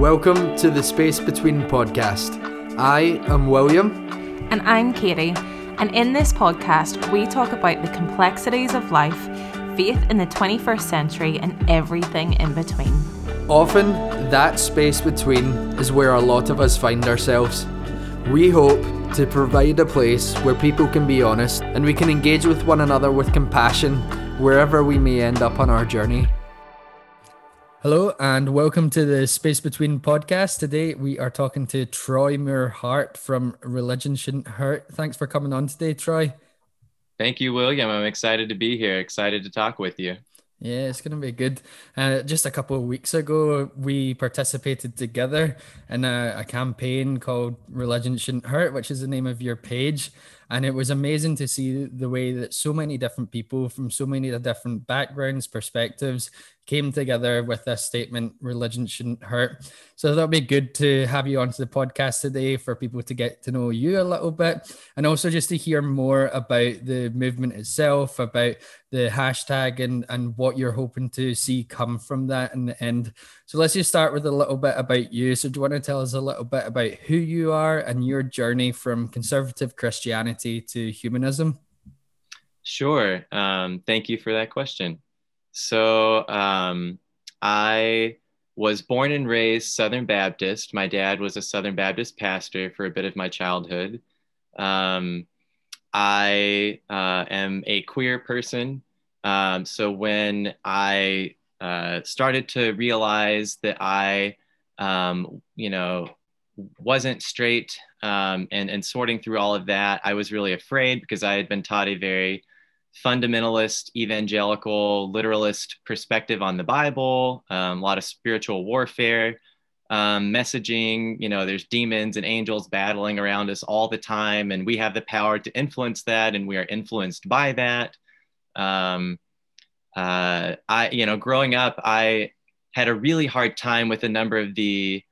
Welcome to the Space Between podcast. I am William. And I'm Katie. And in this podcast, we talk about the complexities of life, faith in the 21st century, and everything in between. Often, that space between is where a lot of us find ourselves. We hope to provide a place where people can be honest and we can engage with one another with compassion wherever we may end up on our journey. Hello and welcome to the Space Between podcast. Today we are talking to Troy Moore Hart from Religion Shouldn't Hurt. Thanks for coming on today, Troy. Thank you, William. I'm excited to be here, excited to talk with you. Yeah, it's going to be good. Uh, just a couple of weeks ago, we participated together in a, a campaign called Religion Shouldn't Hurt, which is the name of your page. And it was amazing to see the way that so many different people from so many different backgrounds, perspectives came together with this statement religion shouldn't hurt. So that'll be good to have you onto the podcast today for people to get to know you a little bit and also just to hear more about the movement itself, about the hashtag and, and what you're hoping to see come from that in the end. So let's just start with a little bit about you. So do you want to tell us a little bit about who you are and your journey from conservative Christianity to humanism? Sure. Um, thank you for that question. So um, I was born and raised Southern Baptist. My dad was a Southern Baptist pastor for a bit of my childhood. Um, I uh, am a queer person. Um, so when I uh, started to realize that I, um, you know, wasn't straight um, and, and sorting through all of that, I was really afraid because I had been taught a very fundamentalist, evangelical, literalist perspective on the Bible, um, a lot of spiritual warfare um, messaging. You know, there's demons and angels battling around us all the time, and we have the power to influence that, and we are influenced by that. Um, uh, I, you know, growing up, I had a really hard time with a number of the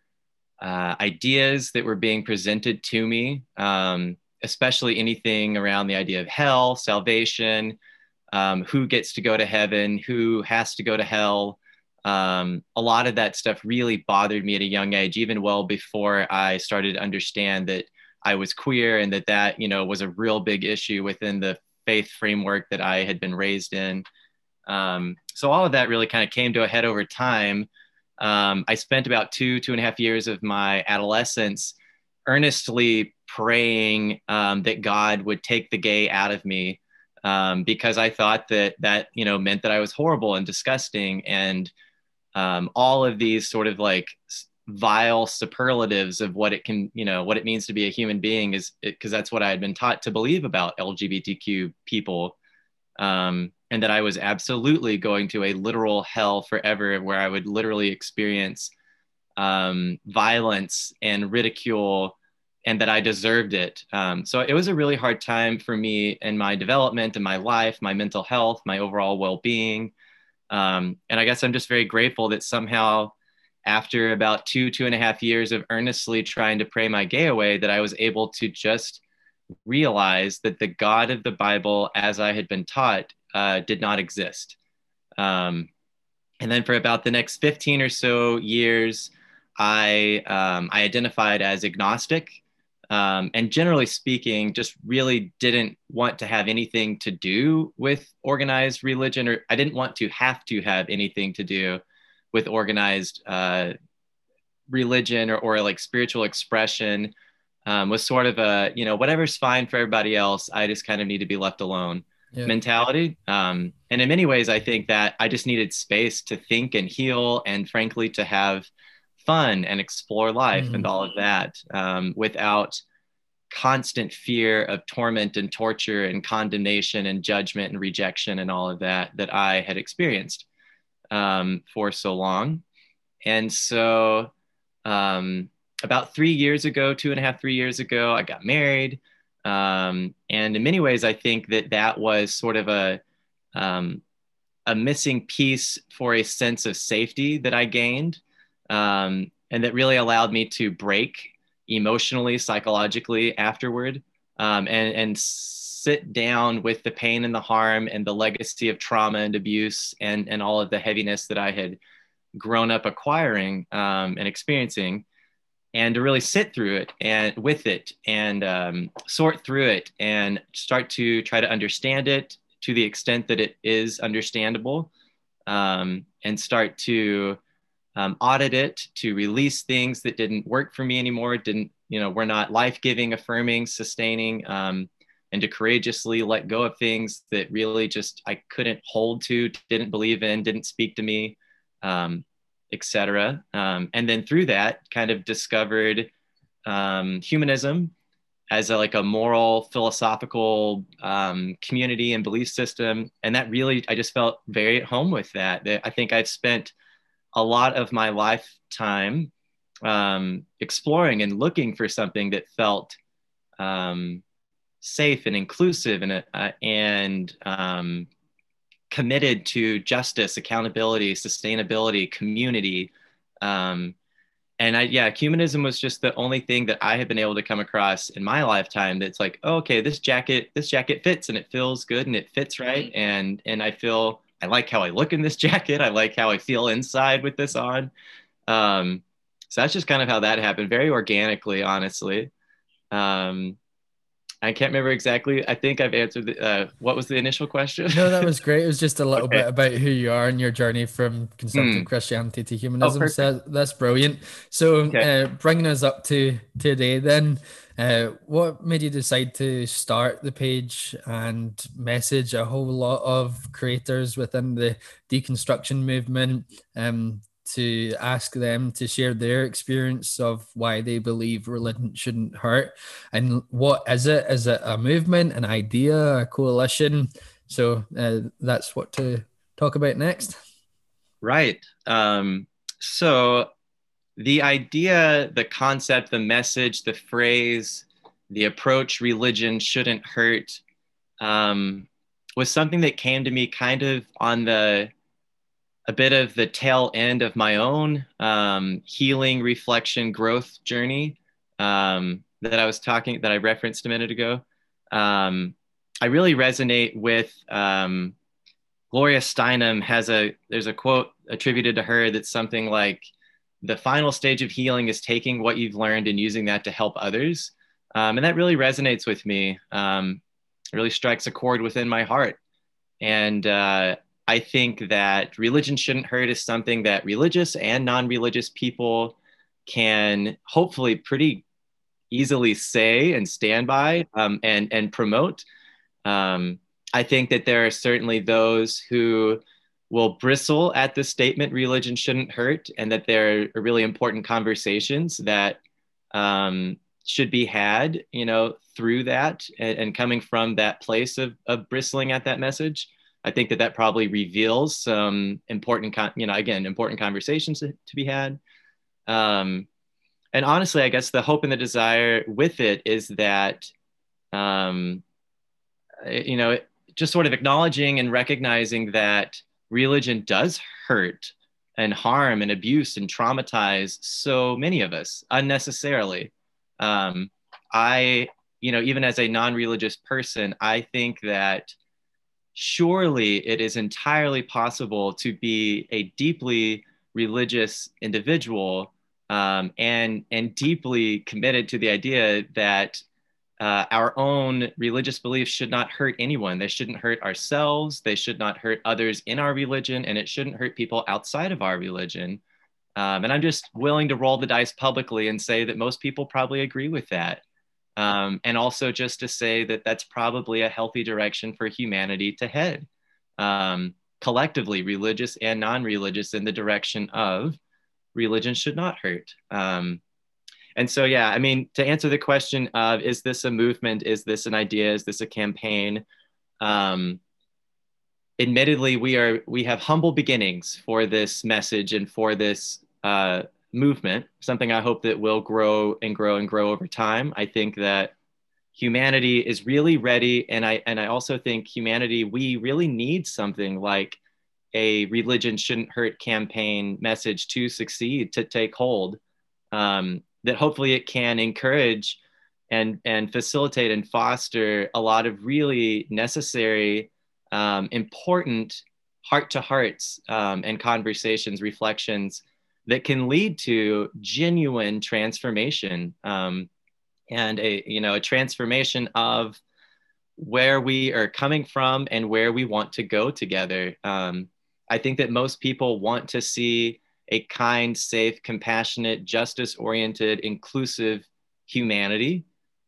uh, ideas that were being presented to me. Um, especially anything around the idea of hell, salvation, um, who gets to go to heaven, who has to go to hell. Um, a lot of that stuff really bothered me at a young age, even well before I started to understand that I was queer and that that you know was a real big issue within the faith framework that I had been raised in. Um, so all of that really kind of came to a head over time. Um, I spent about two two and a half years of my adolescence earnestly praying um, that God would take the gay out of me um, because I thought that that you know meant that I was horrible and disgusting and um, all of these sort of like vile superlatives of what it can you know what it means to be a human being is because that's what I had been taught to believe about LGBTQ people. Um, and that I was absolutely going to a literal hell forever, where I would literally experience um, violence and ridicule and that I deserved it. Um, so it was a really hard time for me in my development, in my life, my mental health, my overall well being. Um, and I guess I'm just very grateful that somehow, after about two, two and a half years of earnestly trying to pray my gay away, that I was able to just realize that the God of the Bible, as I had been taught, uh, did not exist. Um, and then for about the next 15 or so years, I, um, I identified as agnostic um, and generally speaking, just really didn't want to have anything to do with organized religion, or I didn't want to have to have anything to do with organized uh, religion or, or like spiritual expression. Um, was sort of a you know whatever's fine for everybody else. I just kind of need to be left alone yeah. mentality. Um, and in many ways, I think that I just needed space to think and heal, and frankly, to have fun and explore life mm-hmm. and all of that um, without constant fear of torment and torture and condemnation and judgment and rejection and all of that that I had experienced um, for so long. And so, um, about three years ago, two and a half, three years ago, I got married. Um, and in many ways, I think that that was sort of a um, a missing piece for a sense of safety that I gained um, and that really allowed me to break emotionally, psychologically afterward, um, and and sit down with the pain and the harm and the legacy of trauma and abuse and and all of the heaviness that I had grown up acquiring um, and experiencing and to really sit through it and with it and um, sort through it and start to try to understand it to the extent that it is understandable um, and start to um, audit it to release things that didn't work for me anymore didn't you know we're not life-giving affirming sustaining um, and to courageously let go of things that really just i couldn't hold to didn't believe in didn't speak to me um, etc. Um, and then through that, kind of discovered um, humanism as a, like a moral, philosophical um, community and belief system. And that really, I just felt very at home with that. that I think I've spent a lot of my lifetime um, exploring and looking for something that felt um, safe and inclusive and, uh, and um, committed to justice, accountability, sustainability, community. Um, and I, yeah, humanism was just the only thing that I have been able to come across in my lifetime that's like, oh, okay, this jacket, this jacket fits and it feels good and it fits right. And, and I feel, I like how I look in this jacket. I like how I feel inside with this on. Um, so that's just kind of how that happened very organically, honestly. Um, I can't remember exactly. I think I've answered the, uh, what was the initial question? no, that was great. It was just a little okay. bit about who you are and your journey from conservative mm. Christianity to humanism. Oh, so that's brilliant. So, okay. uh, bringing us up to today, then, uh, what made you decide to start the page and message a whole lot of creators within the deconstruction movement? Um, to ask them to share their experience of why they believe religion shouldn't hurt? And what is it? Is it a movement an idea a coalition? So uh, that's what to talk about next. Right. Um, so the idea the concept the message the phrase the approach religion shouldn't hurt um, was something that came to me kind of on the a bit of the tail end of my own um, healing, reflection, growth journey um, that I was talking, that I referenced a minute ago. Um, I really resonate with um, Gloria Steinem has a, there's a quote attributed to her that's something like, the final stage of healing is taking what you've learned and using that to help others. Um, and that really resonates with me. Um, it really strikes a chord within my heart. And uh, I think that religion shouldn't hurt is something that religious and non religious people can hopefully pretty easily say and stand by um, and, and promote. Um, I think that there are certainly those who will bristle at the statement religion shouldn't hurt, and that there are really important conversations that um, should be had, you know, through that and, and coming from that place of, of bristling at that message. I think that that probably reveals some important, con- you know, again, important conversations to, to be had. Um, and honestly, I guess the hope and the desire with it is that, um, you know, just sort of acknowledging and recognizing that religion does hurt and harm and abuse and traumatize so many of us unnecessarily. Um, I, you know, even as a non religious person, I think that surely it is entirely possible to be a deeply religious individual um, and and deeply committed to the idea that uh, our own religious beliefs should not hurt anyone. They shouldn't hurt ourselves. They should not hurt others in our religion, and it shouldn't hurt people outside of our religion. Um, and I'm just willing to roll the dice publicly and say that most people probably agree with that. Um, and also just to say that that's probably a healthy direction for humanity to head um, collectively, religious and non religious, in the direction of religion should not hurt. Um, and so, yeah, I mean, to answer the question of is this a movement? Is this an idea? Is this a campaign? Um, admittedly, we are we have humble beginnings for this message and for this uh, movement, something I hope that will grow and grow and grow over time. I think that humanity is really ready and I and I also think humanity we really need something like a religion shouldn't hurt campaign message to succeed to take hold um, that hopefully it can encourage and and facilitate and foster a lot of really necessary um, important heart to hearts um, and conversations, reflections that can lead to genuine transformation um, and a you know a transformation of where we are coming from and where we want to go together. Um, I think that most people want to see a kind, safe, compassionate, justice oriented, inclusive humanity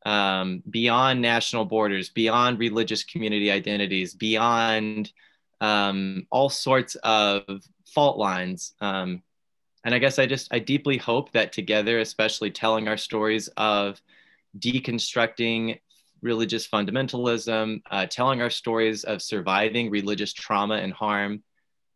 um, beyond national borders, beyond religious community identities, beyond um, all sorts of fault lines. Um, and I guess I just, I deeply hope that together, especially telling our stories of deconstructing religious fundamentalism, uh, telling our stories of surviving religious trauma and harm,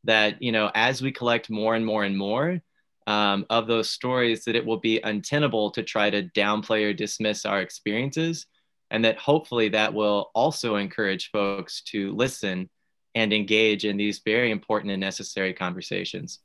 that, you know, as we collect more and more and more, um, of those stories that it will be untenable to try to downplay or dismiss our experiences and that hopefully that will also encourage folks to listen and engage in these very important and necessary conversations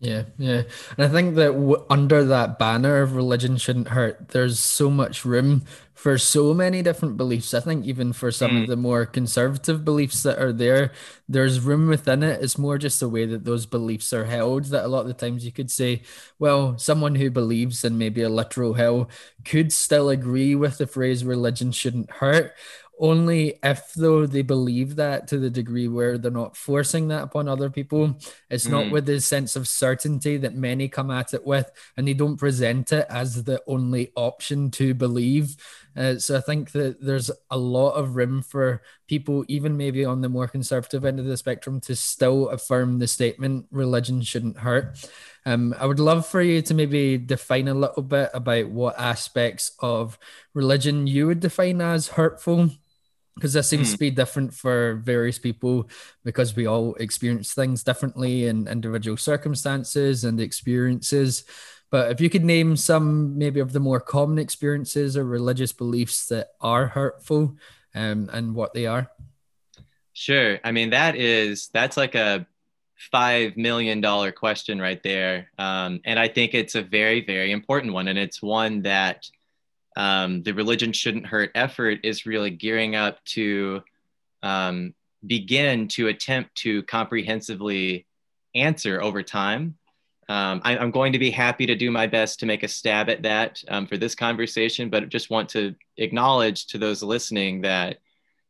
yeah, yeah. And I think that w- under that banner of religion shouldn't hurt, there's so much room for so many different beliefs. I think even for some mm. of the more conservative beliefs that are there, there's room within it. It's more just the way that those beliefs are held that a lot of the times you could say, well, someone who believes in maybe a literal hell could still agree with the phrase religion shouldn't hurt only if though they believe that to the degree where they're not forcing that upon other people. It's mm. not with the sense of certainty that many come at it with and they don't present it as the only option to believe. Uh, so i think that there's a lot of room for people even maybe on the more conservative end of the spectrum to still affirm the statement religion shouldn't hurt. Um, I would love for you to maybe define a little bit about what aspects of religion you would define as hurtful because this seems mm. to be different for various people because we all experience things differently in individual circumstances and experiences. But if you could name some maybe of the more common experiences or religious beliefs that are hurtful um, and what they are. Sure. I mean that is that's like a five million dollar question right there. Um, and i think it's a very very important one. And it's one that um, the religion shouldn't hurt effort is really gearing up to um, begin to attempt to comprehensively answer over time. Um, I, am going to be happy to do my best to make a stab at that um, for this conversation, but just want to acknowledge to those listening that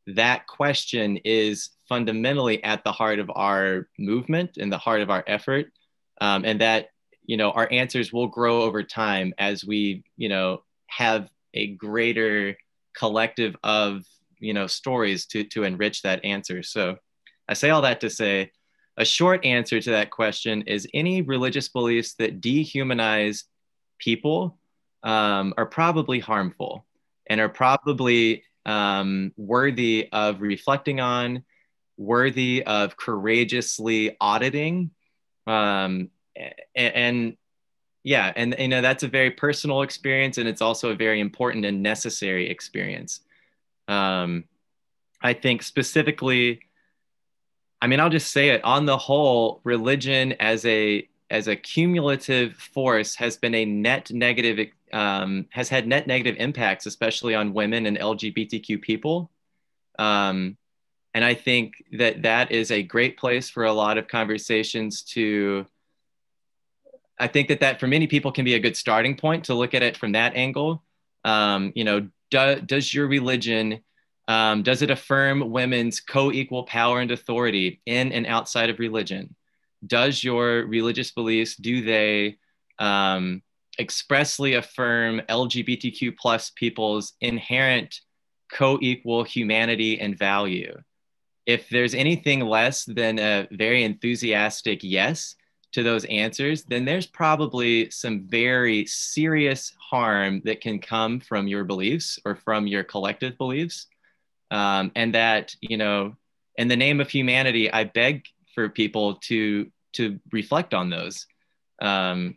that question is fundamentally at the heart of our movement and the heart of our effort, um, and that you know our answers will grow over time as we you know have a greater collective of you know stories to to enrich that answer. So i say all that to say a short answer to that question is any religious beliefs that dehumanize people um, are probably harmful and are probably um, worthy of reflecting on worthy of courageously auditing um, and, and yeah and you know that's a very personal experience and it's also a very important and necessary experience. Um, i think specifically i mean i'll just say it on the whole religion as a as a cumulative force has been a net negative um, has had net negative impacts especially on women and lgbtq people. Um, and i think that that is a great place for a lot of conversations to I think that that for many people can be a good starting point to look at it from that angle. Um, you know, do, does your religion um, does it affirm women's co-equal power and authority in and outside of religion? Does your religious beliefs do they um, expressly affirm LGBTQ plus people's inherent co-equal humanity and value? If there's anything less than a very enthusiastic yes, to those answers, then there's probably some very serious harm that can come from your beliefs or from your collective beliefs. Um, and that, you know, in the name of humanity, I beg for people to to reflect on those. Um,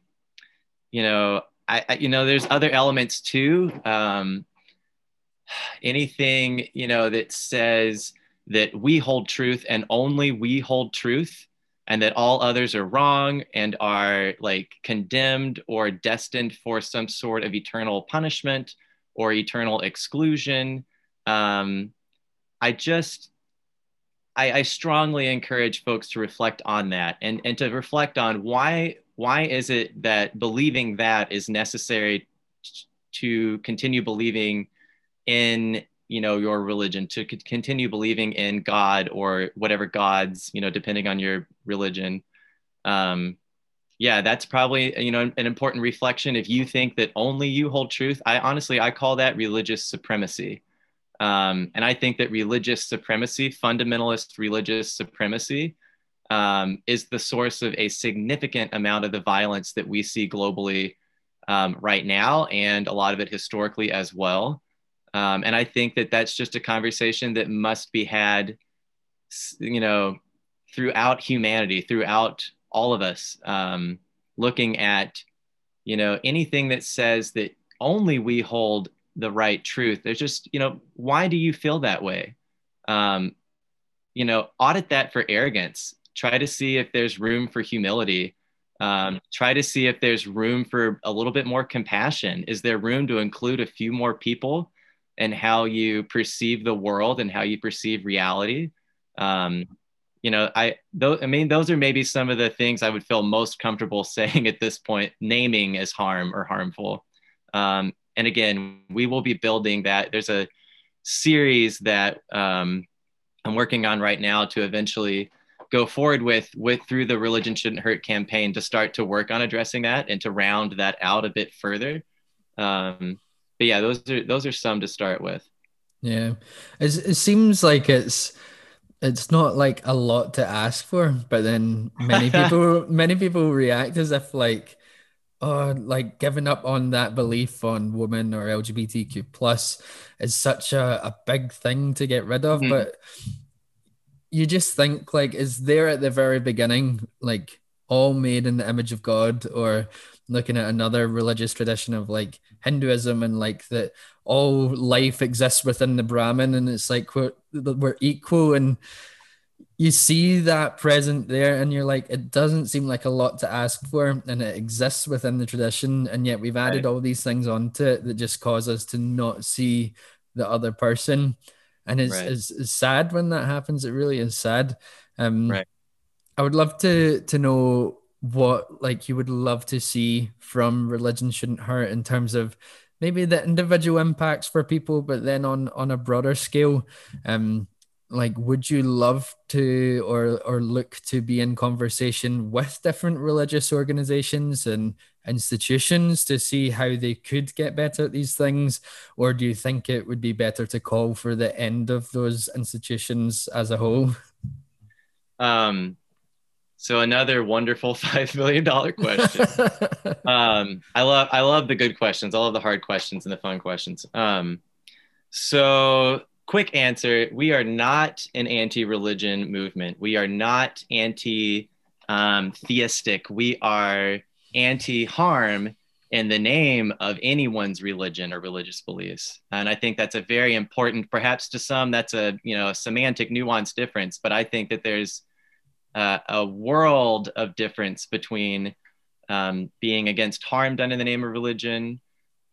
you know, I, I, you know, there's other elements too. Um, anything, you know, that says that we hold truth and only we hold truth and that all others are wrong and are like condemned or destined for some sort of eternal punishment or eternal exclusion. Um, I just, I, I strongly encourage folks to reflect on that and, and to reflect on why why is it that believing that is necessary to continue believing in you know your religion to continue believing in god or whatever gods you know depending on your religion. Um yeah that's probably you know an important reflection. If you think that only you hold truth i honestly i call that religious supremacy. Um, and I think that religious supremacy, fundamentalist religious supremacy, um, is the source of a significant amount of the violence that we see globally um, right now, and a lot of it historically as well. Um, and I think that that's just a conversation that must be had, you know, throughout humanity, throughout all of us, um, looking at, you know, anything that says that only we hold the right truth. There's just, you know, why do you feel that way? Um, you know, audit that for arrogance. Try to see if there's room for humility. Um, try to see if there's room for a little bit more compassion. Is there room to include a few more people and how you perceive the world and how you perceive reality? Um, you know, I those, I mean, those are maybe some of the things I would feel most comfortable saying at this point, naming as harm or harmful. Um, and again, we will be building that. There's a series that um, I'm working on right now to eventually go forward with with through the religion shouldn't hurt campaign to start to work on addressing that and to round that out a bit further um, but yeah those are those are some to start with yeah it's, it seems like it's it's not like a lot to ask for but then many people many people react as if like oh, like giving up on that belief on women or LGBTQ plus is such a, a big thing to get rid of. Mm-hmm. But you just think like, is there at the very beginning, like all made in the image of God, or looking at another religious tradition of like Hinduism and like that all life exists within the Brahman and it's like we're, we're equal and you see that present there and you're like it doesn't seem like a lot to ask for and it exists within the tradition and yet we've added right. all these things onto it that just cause us to not see the other person and it's, right. it's, it's, sad when that happens it really is sad um right. i would love to to know what like you would love to see from religion shouldn't hurt in terms of maybe the individual impacts for people but then on on a broader scale um like would you love to or or look to be in conversation with different religious organizations and institutions to see how they could get better at these things? Or do you think it would be better to call for the end of those institutions as a whole? Um so another wonderful five million dollar question um i love i love the good questions i love the hard questions and the fun questions um so quick answer we are not an anti religion movement. We are not anti um, theistic. We are anti harm in the name of anyone's religion or religious beliefs. And I think that's a very important, perhaps to some, that's a you know a semantic nuance difference. But I think that there's uh, a world of difference between um, being against harm done in the name of religion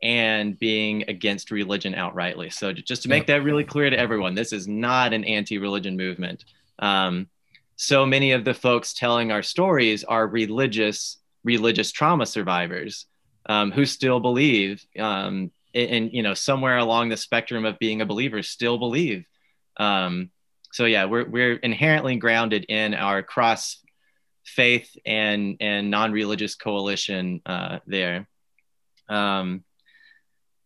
and being against religion outrightly. So just to make that really clear to everyone, this is not an anti-religion movement. Um, so many of the folks telling our stories are religious religious trauma survivors um, who still believe um, and you know somewhere along the spectrum of being a believer still believe um, so yeah we're, we're inherently grounded in our cross faith and and non-religious coalition uh, there. Um,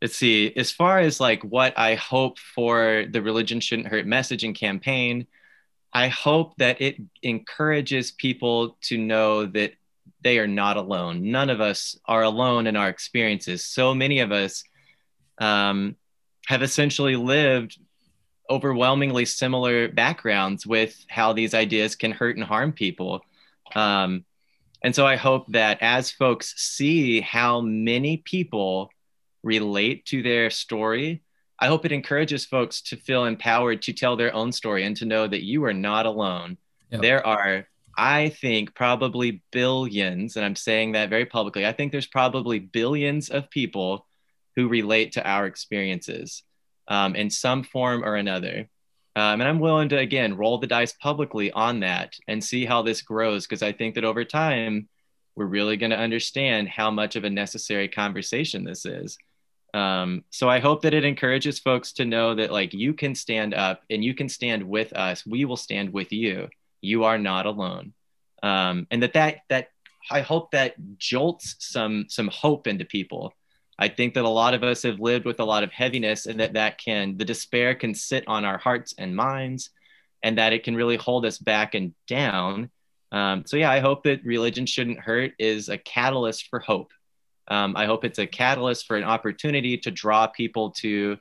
let's see as far as like what i hope for the religion shouldn't hurt message and campaign i hope that it encourages people to know that they are not alone. None of us are alone in our experiences. So many of us um, have essentially lived overwhelmingly similar backgrounds with how these ideas can hurt and harm people um, and so i hope that as folks see how many people relate to their story, I hope it encourages folks to feel empowered to tell their own story and to know that you are not alone. Yep. There are, I think, probably billions, and I'm saying that very publicly. I think there's probably billions of people who relate to our experiences um, in some form or another. Um, and I'm willing to, again, roll the dice publicly on that and see how this grows because I think that over time, we're really going to understand how much of a necessary conversation this is. Um, so I hope that it encourages folks to know that like you can stand up and you can stand with us. We will stand with you. You are not alone. Um, and that that that I hope that jolts some some hope into people. I think that a lot of us have lived with a lot of heaviness, and that that can the despair can sit on our hearts and minds, and that it can really hold us back and down. Um, so yeah, I hope that religion shouldn't hurt is a catalyst for hope. Um, I hope it's a catalyst for an opportunity to draw people to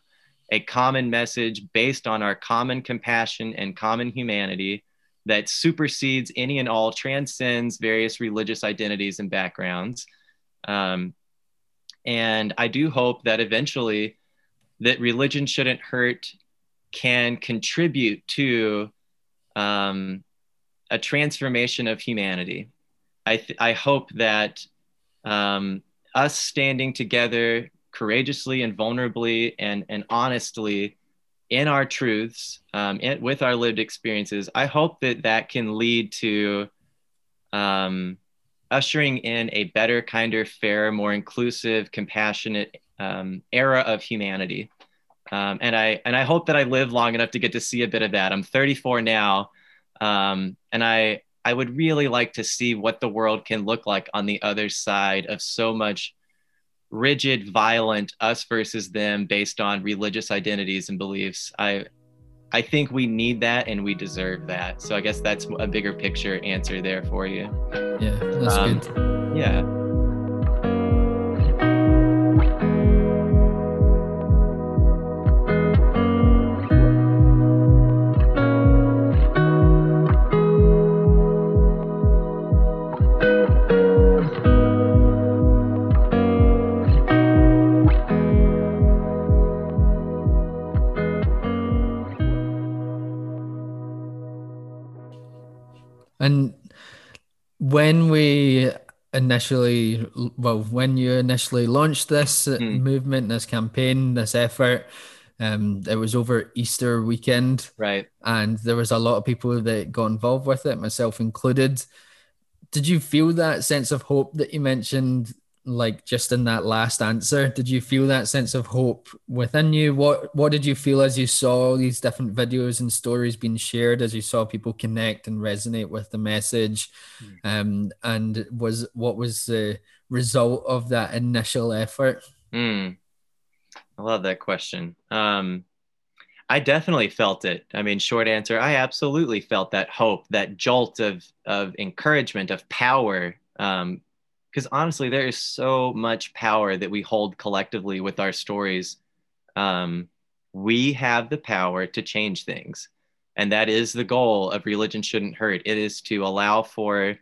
a common message based on our common compassion and common humanity that supersedes any and all, transcends various religious identities and backgrounds. Um, and I do hope that eventually that religion shouldn't hurt can contribute to um, a transformation of humanity. I, th- I hope that um, us standing together courageously and vulnerably and, and honestly in our truths, um, with our lived experiences, I hope that that can lead to um, ushering in a better, kinder, fair, more inclusive, compassionate um, era of humanity. Um, and I and I hope that I live long enough to get to see a bit of that. I'm 34 now, um, and I I would really like to see what the world can look like on the other side of so much rigid, violent us versus them based on religious identities and beliefs. I I think we need that and we deserve that. So I guess that's a bigger picture answer there for you. Yeah, that's um, good. Yeah. Initially, well, when you initially launched this mm. movement, this campaign, this effort, um, it was over Easter weekend, right? And there was a lot of people that got involved with it, myself included. Did you feel that sense of hope that you mentioned like just in that last answer did you feel that sense of hope within you what what did you feel as you saw these different videos and stories being shared as you saw people connect and resonate with the message mm. um and was what was the result of that initial effort mm. i love that question um I definitely felt it. I mean, short answer, I absolutely felt that hope, that jolt of of encouragement, of power, um, because honestly, there is so much power that we hold collectively with our stories. Um, we have the power to change things. And that is the goal of Religion Shouldn't Hurt. It is to allow for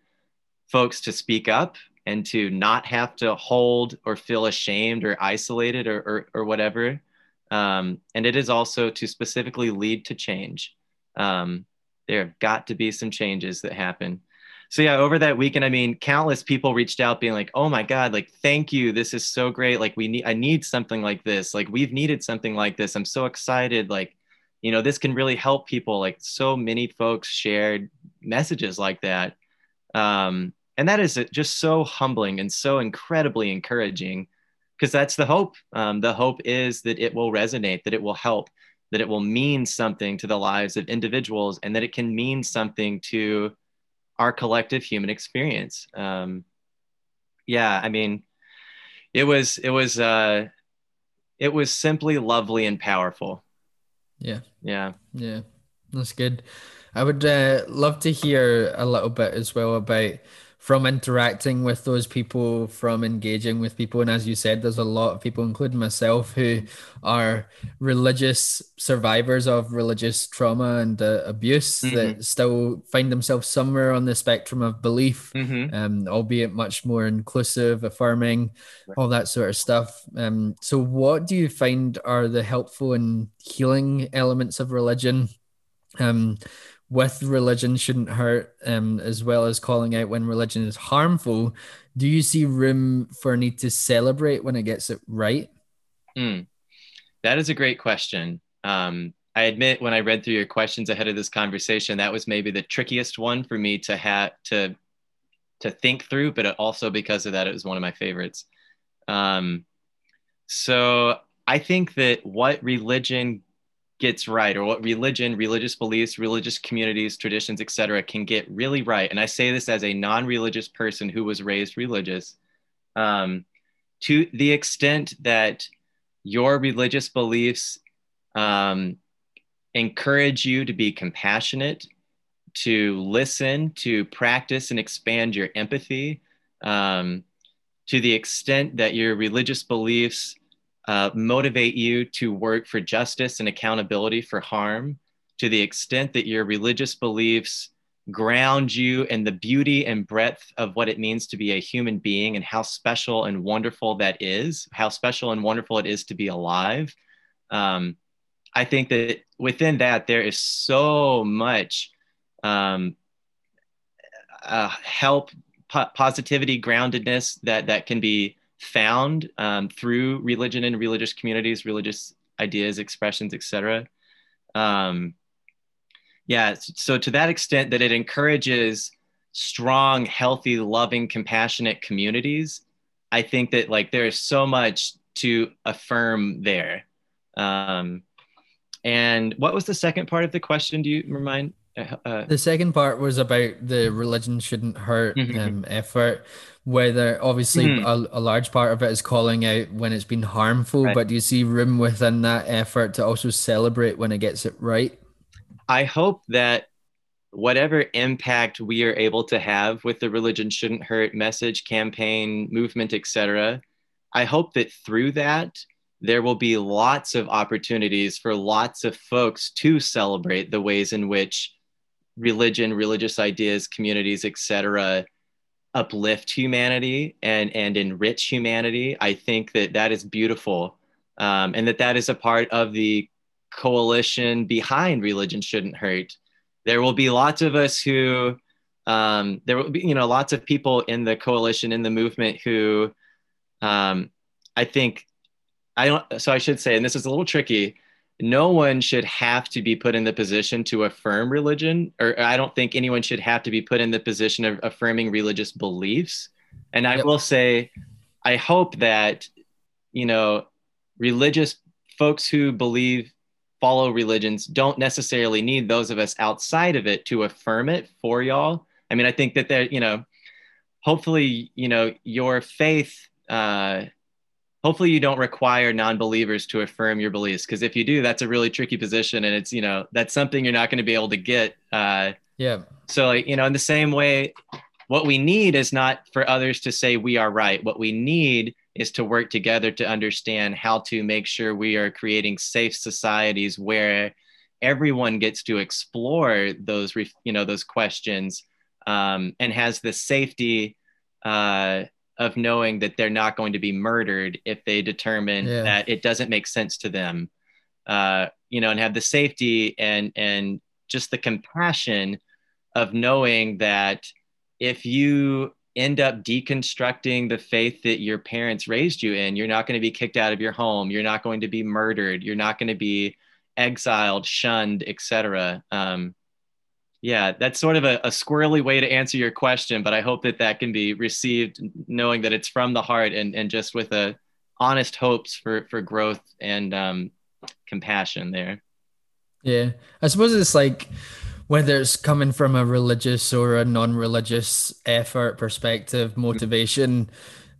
folks to speak up and to not have to hold or feel ashamed or isolated or, or, or whatever. Um, and it is also to specifically lead to change. Um, there have got to be some changes that happen so yeah over that weekend i mean countless people reached out being like oh my god like thank you. This is so great. Like we need i need something like this. Like we've needed something like this. I'm so excited. Like you know this can really help people. Like so many folks shared messages like that. Um, and that is just so humbling and so incredibly encouraging because that's the hope. Um, the hope is that it will resonate that it will help that it will mean something to the lives of individuals and that it can mean something to our collective human experience. Um, yeah, I mean, it was it was uh, it was simply lovely and powerful. Yeah, yeah, yeah. That's good. I would uh, love to hear a little bit as well about from interacting with those people, from engaging with people. And as you said, there's a lot of people, including myself, who are religious survivors of religious trauma and uh, abuse mm-hmm. that still find themselves somewhere on the spectrum of belief, mm-hmm. um, albeit much more inclusive, affirming, right. all that sort of stuff. Um, so, what do you find are the helpful and healing elements of religion? Um, with religion shouldn't hurt, um, as well as calling out when religion is harmful. Do you see room for a need to celebrate when it gets it right? Mm, that is a great question. Um, I admit when I read through your questions ahead of this conversation, that was maybe the trickiest one for me to have to to think through, but also because of that, it was one of my favorites. Um, so I think that what religion gets right, or what religion, religious beliefs, religious communities, traditions, etc., can get really right, and I say this as a non-religious person who was raised religious, um, to the extent that your religious beliefs um, encourage you to be compassionate, to listen, to practice and expand your empathy. Um, to the extent that your religious beliefs uh, motivate you to work for justice and accountability for harm, to the extent that your religious beliefs ground you in the beauty and breadth of what it means to be a human being and how special and wonderful that is, how special and wonderful it is to be alive. Um, I think that within that, there is so much um, uh, help, po- positivity, groundedness that, that can be found um, through religion and religious communities, religious ideas, expressions, etc. Um, yeah, so to that extent that it encourages strong, healthy, loving, compassionate communities, I think that like there is so much to affirm there. Um, and what was the second part of the question? Do you remind? Uh, the second part was about the religion shouldn't hurt mm-hmm. um, effort whether obviously mm-hmm. a, a, large part of it is calling out when it's been harmful right. but do you see room within that effort to also celebrate when it gets it right i hope that whatever impact we are able to have with the religion shouldn't hurt message campaign movement etc i hope that through that there will be lots of opportunities for lots of folks to celebrate the ways in which religion religious ideas communities etc uplift humanity and and enrich humanity. I think that that is beautiful um, and that that is a part of the coalition behind religion shouldn't hurt. There will be lots of us who um, there will be you know lots of people in the coalition in the movement who um, i think i don't so i should say and this is a little tricky no one should have to be put in the position to affirm religion, or I don't think anyone should have to be put in the position of affirming religious beliefs. And I yep. will say, I hope that, you know, religious folks who believe, follow religions don't necessarily need those of us outside of it to affirm it for y'all. I mean, I think that they're, you know, hopefully, you know, your faith, uh, hopefully you don't require non-believers to affirm your beliefs because if you do that's a really tricky position and it's you know that's something you're not going to be able to get uh, yeah. so like you know in the same way what we need is not for others to say we are right. What we need is to work together to understand how to make sure we are creating safe societies where everyone gets to explore those you know those questions um, and has the safety uh, of knowing that they're not going to be murdered if they determine yeah. that it doesn't make sense to them uh, you know and have the safety and and just the compassion of knowing that if you end up deconstructing the faith that your parents raised you in you're not going to be kicked out of your home you're not going to be murdered you're not going to be exiled shunned etc um, yeah, that's sort of a, a, squirrely way to answer your question, but I hope that that can be received knowing that it's from the heart and, and just with a honest hopes for, for growth and um, compassion there. Yeah, I suppose it's like whether it's coming from a religious or a non-religious effort perspective, motivation,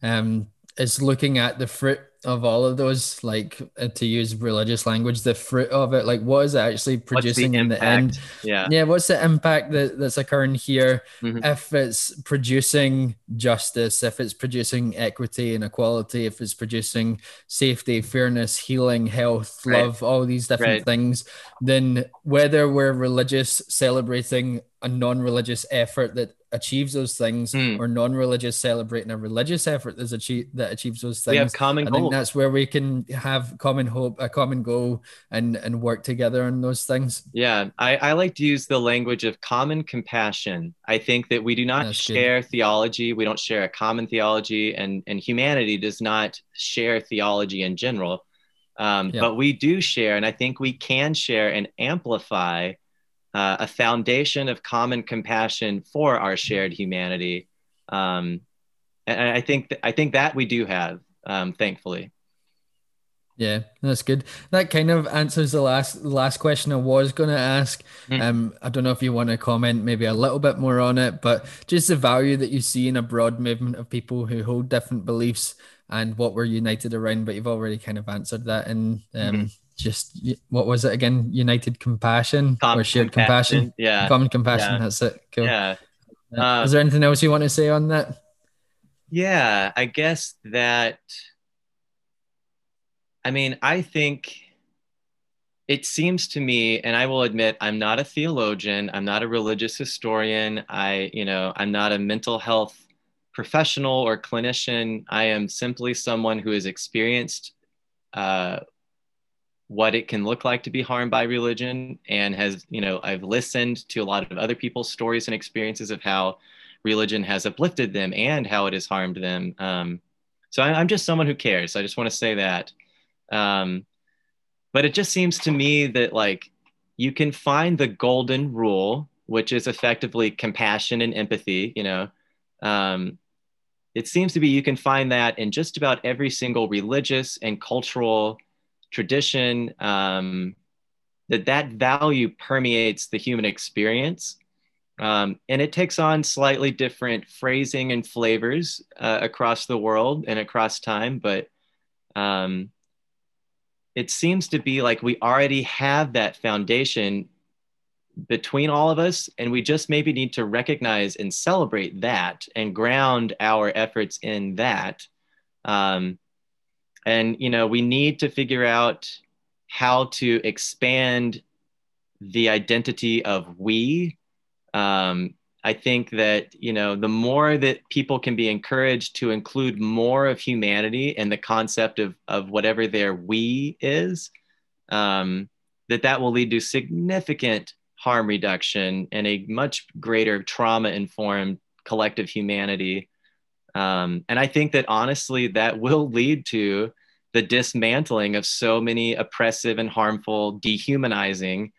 um, is looking at the fruit of all of those, like uh, to use religious language, the fruit of it, like what is it actually producing the in the end? Yeah. Yeah. What's the impact that, that's occurring here? Mm-hmm. If it's producing justice, if it's producing equity and equality, if it's producing safety, fairness, healing, health, right. love, all these different right. things, then whether we're religious, celebrating a non-religious effort that achieves those things mm. or non-religious celebrating a religious effort that's achieve, that achieves those things. We have common I goal. think that's where we can have common hope, a common goal and, and work together on those things. Yeah. I, I like to use the language of common compassion. I think that we do not that's share good. theology. We don't share a common theology and, and humanity does not share theology in general. Um, yeah. But we do share, and I think we can share and amplify uh, a foundation of common compassion for our shared humanity. Um, and I think th- I think that we do have, um, thankfully. Yeah, that's good. That kind of answers the last last question I was going to ask. Mm. Um, I don't know if you want to comment maybe a little bit more on it, but just the value that you see in a broad movement of people who hold different beliefs and what we're united around. But you've already kind of answered that in um, mm-hmm. Just what was it again? United compassion common or shared compassion. compassion? Yeah, common compassion. Yeah. That's it. Cool. Yeah. Uh, Is there anything else you want to say on that? Yeah, I guess that I mean, I think it seems to me, and I will admit, I'm not a theologian, I'm not a religious historian, I, you know, I'm not a mental health professional or clinician. I am simply someone who has experienced uh, what it can look like to be harmed by religion and has, you know, I've listened to a lot of other people's stories and experiences of how religion has uplifted them and how it has harmed them. Um, so I, am just someone who cares. I just want to say that. Um, but it just seems to me that like you can find the golden rule, which is effectively compassion and empathy. You know, um, it seems to be you can find that in just about every single religious and cultural tradition. Um, that that value permeates the human experience. Um, and it takes on slightly different phrasing and flavors uh, across the world and across time, but um, it seems to be like we already have that foundation between all of us and we just maybe need to recognize and celebrate that and ground our efforts in that um, and you know we need to figure out how to expand the identity of we um, I think that you know the more that people can be encouraged to include more of humanity and the concept of of whatever their we is, um, that that will lead to significant harm reduction and a much greater trauma informed collective humanity. Um, and I think that honestly, that will lead to the dismantling of so many oppressive and harmful, dehumanizing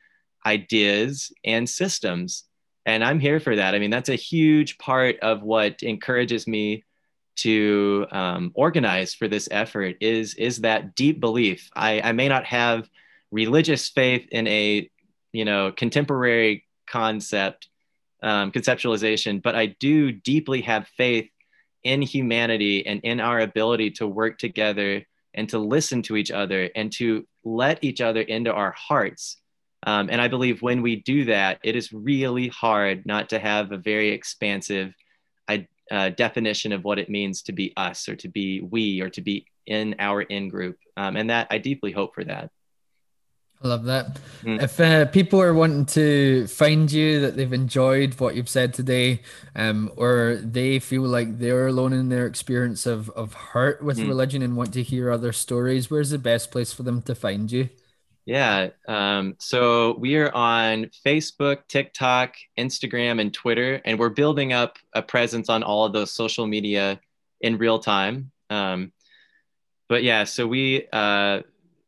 ideas and systems. And i'm here for that. I mean that's a huge part of what encourages me to um, organize for this effort is is that deep belief. I, I may not have religious faith in a you know contemporary concept um, conceptualization but i do deeply have faith in humanity and in our ability to work together and to listen to each other and to let each other into our hearts um, and I believe when we do that, it is really hard not to have a very expansive uh, definition of what it means to be us or to be we or to be in our in group. Um, and that I deeply hope for that. I love that. Mm. If uh, people are wanting to find you, that they've enjoyed what you've said today, um, or they feel like they're alone in their experience of, of hurt with mm. religion and want to hear other stories, where's the best place for them to find you? Yeah. Um, so we are on Facebook, TikTok, Instagram, and Twitter, and we're building up a presence on all of those social media in real time. Um, but yeah, so we uh,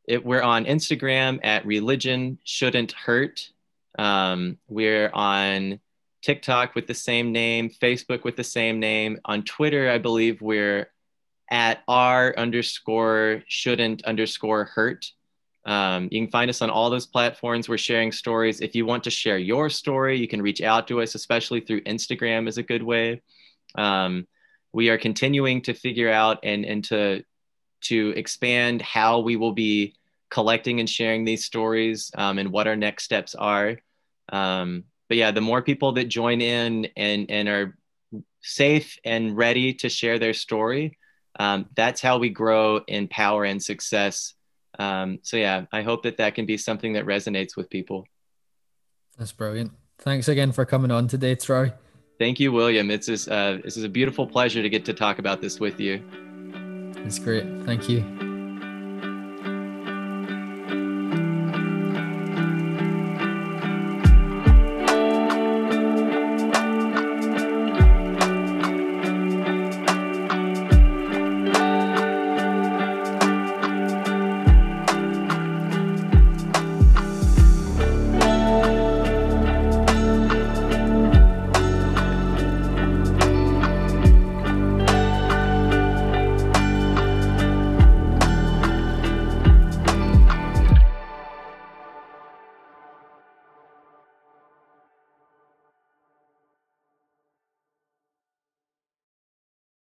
it, we're on Instagram at Religion Shouldn't Hurt. Um, we're on TikTok with the same name, Facebook with the same name. On Twitter, I believe we're at R underscore shouldn't underscore hurt. Um, you can find us on all those platforms. We're sharing stories. If you want to share your story, you can reach out to us, especially through Instagram is a good way. Um, we are continuing to figure out and, and to, to expand how we will be collecting and sharing these stories um, and what our next steps are. Um, but yeah, the more people that join in and, and are safe and ready to share their story, um, that's how we grow in power and success um, so yeah, I hope that that can be something that resonates with people. That's brilliant. Thanks again for coming on today, Troy. Thank you, William. It's just, uh, this is a beautiful pleasure to get to talk about this with you. It's great. Thank you.